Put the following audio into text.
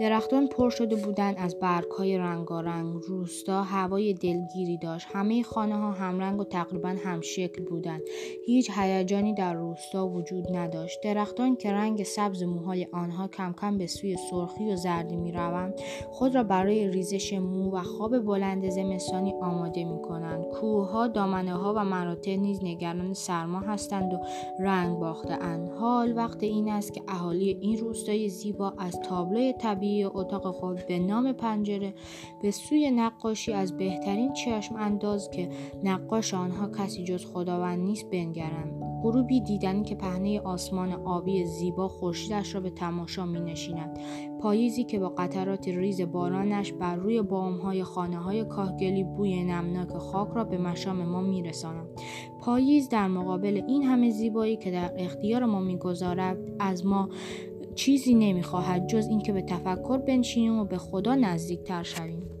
درختان پر شده بودند از برگهای رنگارنگ. روستا هوای دلگیری داشت. همه خانه ها همرنگ و تقریبا همشکل بودند. هیچ هیجانی در روستا وجود نداشت. درختان که رنگ سبز موهای آنها کم کم به سوی سرخی و زردی می‌روند خود را برای ریزش مو و خواب بلند زمستانی آماده می کنند کوهها دامنه ها و مراتع نیز نگران سرما هستند و رنگ باختهاند. حال وقت این است که اهالی این روستای زیبا از تابلوی طبیعی اتاق خود به نام پنجره به سوی نقاشی از بهترین چشم انداز که نقاش آنها کسی جز خداوند نیست بنگرند غروبی دیدنی که پهنه آسمان آبی زیبا خورشیدش را به تماشا می نشیند. پاییزی که با قطرات ریز بارانش بر روی بامهای خانه های کاهگلی بوی نمناک خاک را به مشام ما می رساند. پاییز در مقابل این همه زیبایی که در اختیار ما می‌گذارد از ما چیزی نمی‌خواهد جز اینکه به تفکر بنشینیم و به خدا نزدیکتر شویم.